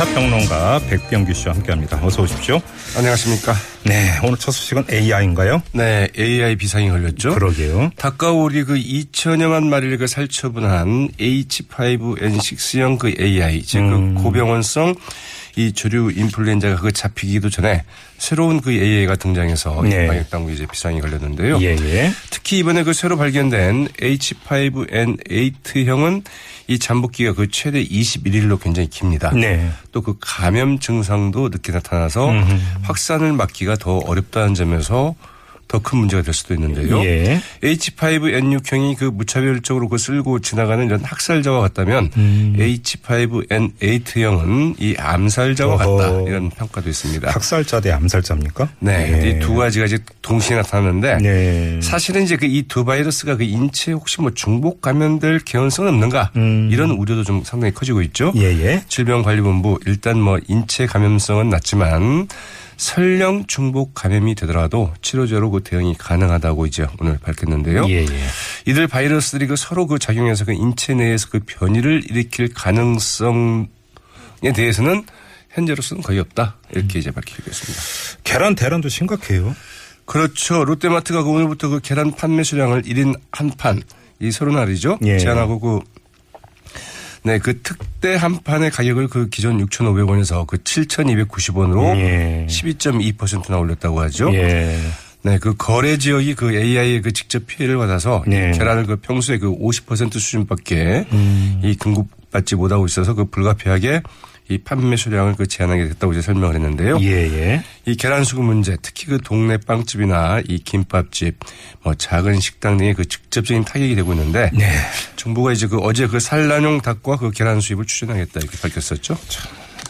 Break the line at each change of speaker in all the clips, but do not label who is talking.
시사평론가 백병규 씨와 함께합니다. 어서 오십시오.
안녕하십니까.
네, 오늘 첫 소식은 AI인가요?
네, AI 비상이 걸렸죠.
그러게요.
닭과 오리 그 2천여만 마리를 그 살처분한 H5N6형 그 AI, 즉
음.
그 고병원성 이 조류 인플루엔자가 그 잡히기도 전에 새로운 그 AI가 등장해서
네.
방역 당국이 이제 비상이 걸렸는데요.
예, 예.
특히 이번에 그 새로 발견된 H5N8형은 이 잠복기가 그 최대 21일로 굉장히 깁니다.
네.
또 그 감염 증상도 늦게 나타나서 확산을 막기가 더 어렵다는 점에서 더 큰 문제가 될 수도 있는데요.
예.
H5N6형이 그 무차별적으로 그 쓸고 지나가는 이런 학살자와 같다면
음.
H5N8형은 이 암살자와
어허.
같다 이런 평가도 있습니다.
학살자 대 암살자입니까?
네,
예.
이두 가지가 이제 동시에 나타나는데
네.
사실은 이제 그 이 두 바이러스가 그 인체에 혹시 뭐 중복 감염될 개연성은 없는가 이런 우려도 좀 상당히 커지고 있죠.
음. 예, 예.
질병관리본부 일단 뭐 인체 감염성은 낮지만 설령 중복 감염이 되더라도 치료제로 그 대응이 가능하다고 이제 오늘 밝혔는데요.
예, 예.
이들 바이러스들이 그 서로 그 작용해서 그 인체 내에서 그 변이를 일으킬 가능성에 대해서는 현재로서는 거의 없다 이렇게 이제 밝히고 있습니다.
계란 대란도 심각해요.
그렇죠. 롯데마트가 그 오늘부터 그 계란 판매 수량을 1인 한 판, 이 서른 알이죠.
예.
제한하고 그, 네, 그 특대 한 판의 가격을 그 기존 6,500원에서 그 7,290원으로
예.
12.2%나 올렸다고 하죠.
예.
네, 그 거래 지역이 그 AI의 그 직접 피해를 받아서 이
네.
계란을 그 평소에 그 50% 수준밖에
음.
이 공급받지 못하고 있어서 그 불가피하게 이 판매 수량을 그 제한하게 됐다고 이제 설명을 했는데요.
예, 예.
이 계란 수급 문제, 특히 그 동네 빵집이나 이 김밥집, 뭐 작은 식당 등에 그 직접적인 타격이 되고 있는데
네.
정부가 이제 그 어제 그 산란용 닭과 그 계란 수입을 추진하겠다 이렇게 밝혔었죠.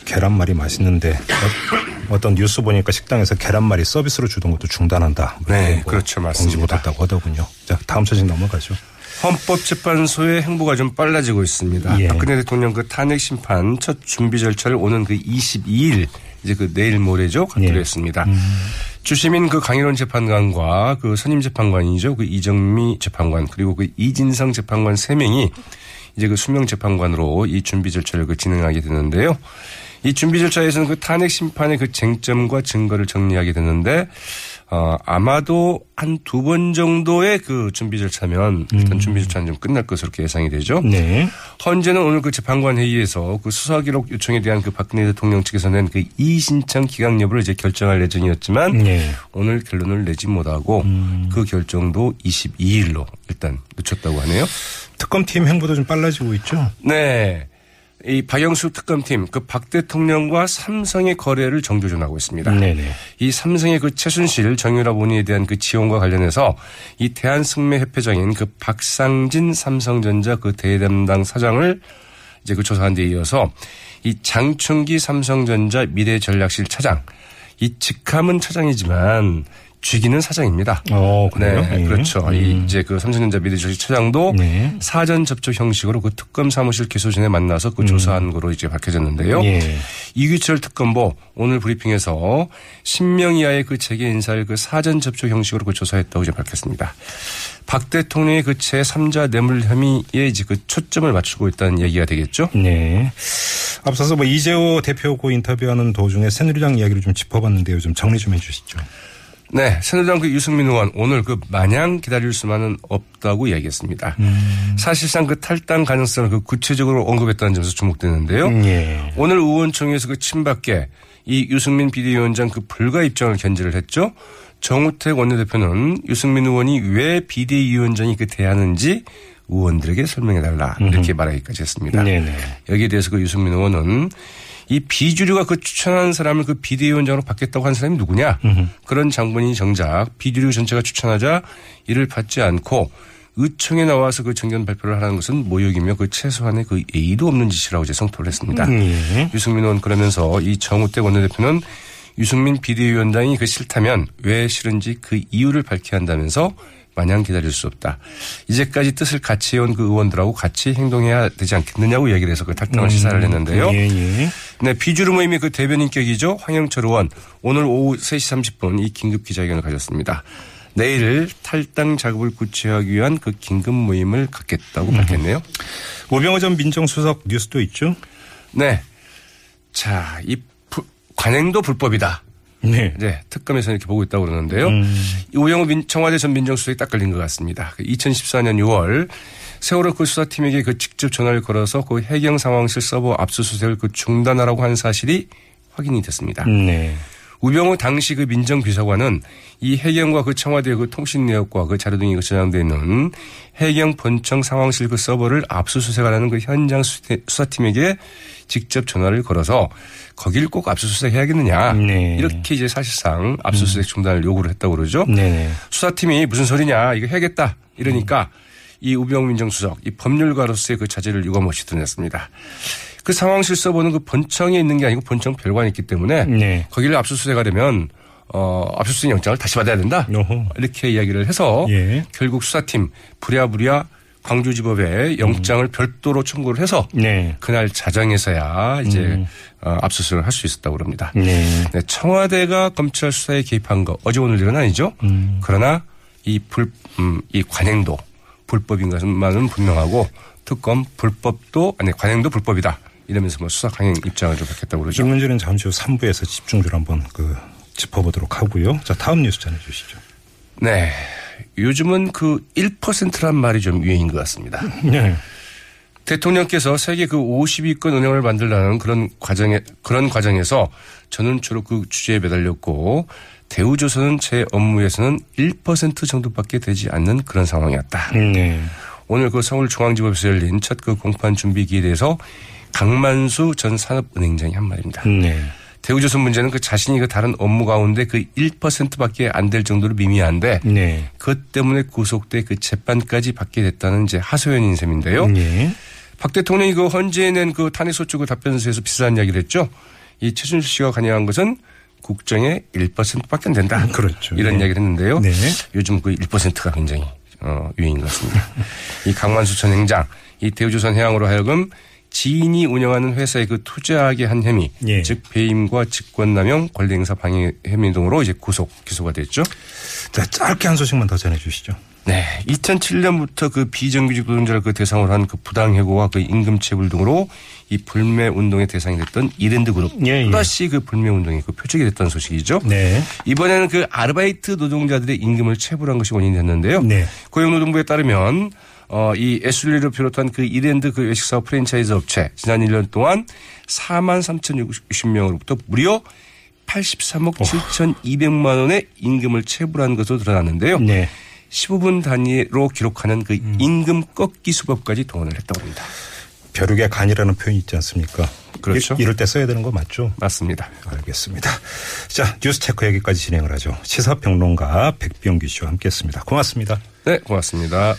계란말이 맛있는데 어- 어떤 뉴스 보니까 식당에서 계란말이 서비스로 주던 것도 중단한다.
네,
뭐
그렇죠. 맞습니다.
공지 못했다고 하더군요. 자, 다음 소식 넘어가죠.
헌법재판소의 행보가 좀 빨라지고 있습니다.
예.
박근혜 대통령 그 탄핵 심판 첫 준비 절차를 오는 그 22일 이제 그 내일 모레죠 갖기로
예.
했습니다. 주시민 그 강일원 재판관과 그 선임 재판관이죠 그 이정미 재판관 그리고 그 이진성 재판관 세 명이 이제 그 수명 재판관으로 이 준비 절차를 그 진행하게 되는데요. 이 준비 절차에서는 그 탄핵 심판의 그 쟁점과 증거를 정리하게 되는데 어, 아마도 한 두 번 정도의 그 준비 절차면 일단 준비 절차는 좀 끝날 것으로 예상이 되죠.
네.
헌재는 오늘 그 재판관 회의에서 그 수사 기록 요청에 대한 그 박근혜 대통령 측에서 낸 그 이의신청 기각 여부를 이제 결정할 예정이었지만
네.
오늘 결론을 내지 못하고 그 결정도 22일로 일단 늦췄다고 하네요.
특검팀 행보도 좀 빨라지고 있죠.
네. 이 박영수 특검팀 그 박 대통령과 삼성의 거래를 정조준하고 있습니다.
네네.
이 삼성의 그 최순실 정유라 본인에 대한 그 지원과 관련해서 이 대한승매협회장인 그 박상진 삼성전자 그 대담당 사장을 이제 그 조사한 데 이어서 이 장충기 삼성전자 미래전략실 차장 이 직함은 차장이지만 쥐기는 사장입니다.
어, 그래요?
네,
예.
그렇죠. 이
음.
이제 그 삼성전자 미래전략실 차장도
네.
사전 접촉 형식으로 그 특검 사무실 기소진에 만나서 그 조사한 거로 이제 밝혀졌는데요.
음. 예.
이규철 특검보 오늘 브리핑에서 10명 이하의 그 재계 인사를 그 사전 접촉 형식으로 그 조사했다고 이제 밝혔습니다. 박 대통령의 그 제 3자 뇌물 혐의에 이제 그 초점을 맞추고 있다는 얘기가 되겠죠.
네. 앞서서 뭐 이재호 대표하고 인터뷰하는 도중에 새누리당 이야기를 좀 짚어봤는데요. 좀 정리 좀 해주시죠.
네, 새누리당 그 유승민 의원 오늘 그 마냥 기다릴 수만은 없다고 이야기했습니다. 사실상 그 탈당 가능성을 그 구체적으로 언급했다는 점에서 주목되는데요.
예.
오늘 의원총회에서 그 친박계 이 유승민 비대위원장 그 불가 입장을 견지를 했죠. 정우택 원내대표는 유승민 의원이 왜 비대위원장이 그 대하는지 의원들에게 설명해 달라 이렇게 말하기까지 했습니다.
네네.
여기에 대해서 그 유승민 의원은 이 비주류가 그 추천한 사람을 그 비대위원장으로 받겠다고 한 사람이 누구냐? 그런 장본인이 정작 비주류 전체가 추천하자 이를 받지 않고 의총에 나와서 그 정견 발표를 하라는 것은 모욕이며 그 최소한의 그 예의도 없는 짓이라고 이제 성토를 했습니다.
예.
유승민 의원 그러면서 이 정우택 원내대표는 유승민 비대위원장이 그 싫다면 왜 싫은지 그 이유를 밝혀야 한다면서 마냥 기다릴 수 없다. 이제까지 뜻을 같이 해온 그 의원들하고 같이 행동해야 되지 않겠느냐고 얘기를 해서 그 탈당을 시사를 했는데요.
예, 예.
네, 비주류 모임의 그 대변인격이죠. 황영철 의원 오늘 오후 3시 30분 이 긴급 기자회견을 가졌습니다. 내일 탈당 작업을 구체화하기 위한 그 긴급 모임을 갖겠다고 밝혔네요.
오병호 전 민정수석 뉴스도 있죠?
네. 자, 이 부- 관행도 불법이다.
네.
네, 특검에서 이렇게 보고 있다고 그러는데요. 이 우영우 민, 청와대 전 민정수석이 딱 걸린 것 같습니다. 그 2014년 6월 세월호 그 수사팀에게 그 직접 전화를 걸어서 그 해경 상황실 서버 압수수색을 그 중단하라고 한 사실이 확인이 됐습니다.
네.
우병우 당시 그 민정비서관은 이 해경과 그 청와대 그 통신 내역과 그 자료 등이 그 저장되어 있는 해경 본청 상황실 그 서버를 압수수색하라는 그 현장 수사팀에게 직접 전화를 걸어서 거길 꼭 압수수색 해야겠느냐.
네.
이렇게 이제 사실상 압수수색 중단을 요구를 했다고 그러죠.
네네.
수사팀이 무슨 소리냐 이거 해야겠다 이러니까 이 우병우 민정수석 이 법률가로서의 그 자질을 유감없이 드러냈습니다. 그 상황 실 서버는 그 본청에 있는 게 아니고 본청 별관에 있기 때문에
네.
거기를 압수수색하려면 어 압수수색 영장을 다시 받아야 된다
어허.
이렇게 이야기를 해서
예.
결국 수사팀 부랴부랴 광주지법에 영장을 별도로 청구를 해서
네.
그날 자정에서야 이제 어, 압수수색을 할 수 있었다고 그럽니다.
네.
네, 청와대가 검찰 수사에 개입한 거 어제 오늘 일은 아니죠. 그러나 이 불, 음, 이 관행도 불법인 것만은 분명하고 특검 불법도 아니 관행도 불법이다. 이러면서 뭐 수사 강행 입장을 좀 밝혔다고
이
그러죠.
문제는 잠시 후 3부에서 집중적으로 한번 그 짚어보도록 하고요. 자, 다음 뉴스 전해 주시죠.
네. 요즘은 그 1%란 말이 좀 유행인 것 같습니다.
네.
대통령께서 세계 그 50위권 은행을 만들라는 그런 과정에 그런 과정에서 저는 주로 그 주제에 매달렸고 대우조선은 제 업무에서는 1% 정도밖에 되지 않는 그런 상황이었다.
네.
오늘 그 서울중앙지법에서 열린 첫 그 공판 준비기에 대해서 강만수 전 산업은행장이 한 말입니다.
네.
대우조선 문제는 그 자신이 그 다른 업무 가운데 그 1%밖에 안 될 정도로 미미한데
네.
그것 때문에 구속돼 그 재판까지 받게 됐다는 이제 하소연인 셈인데요.
네.
박 대통령이 그 헌재에 낸 그 탄핵소추 그 답변서에서 비슷한 이야기를 했죠. 이 최준실 씨가 관여한 것은 국정의 1%밖에 안 된다.
그렇죠.
이런
네.
이야기를 했는데요.
네.
요즘 그 1%가 굉장히 어, 유행인 것 같습니다. 이 강만수 전 행장, 이 대우조선 해양으로 하여금 지인이 운영하는 회사에 그 투자하게 한 혐의,
예.
즉 배임과 직권남용, 권리행사 방해 혐의 등으로 이제 구속 기소가 됐죠.
자, 짧게 한 소식만 더 전해주시죠.
네. 2007년부터 그 비정규직 노동자를 그 대상으로 한 그 부당해고와 그 임금체불 등으로 이 불매 운동의 대상이 됐던 이랜드 그룹.
예, 예.
또다시 그 불매 운동이 그 표적이 됐다는 소식이죠.
네.
이번에는 그 아르바이트 노동자들의 임금을 체불한 것이 원인이 됐는데요.
네.
고용노동부에 따르면 어, 이 에슐리를 비롯한 그 이랜드 그 외식사업 프랜차이즈 업체 지난 1년 동안 4만 3,060명으로부터 무려 83억 7,200만 원의 임금을 체불한 것으로 드러났는데요.
네.
15분 단위로 기록하는 그 임금 꺾기 수법까지 동원을 했다고 합니다.
벼룩의 간이라는 표현이 있지 않습니까?
그렇죠.
이, 이럴 때 써야 되는 거 맞죠?
맞습니다.
알겠습니다. 자, 뉴스 체크 여기까지 진행을 하죠. 시사평론가 백병규 씨와 함께 했습니다. 고맙습니다.
네, 고맙습니다.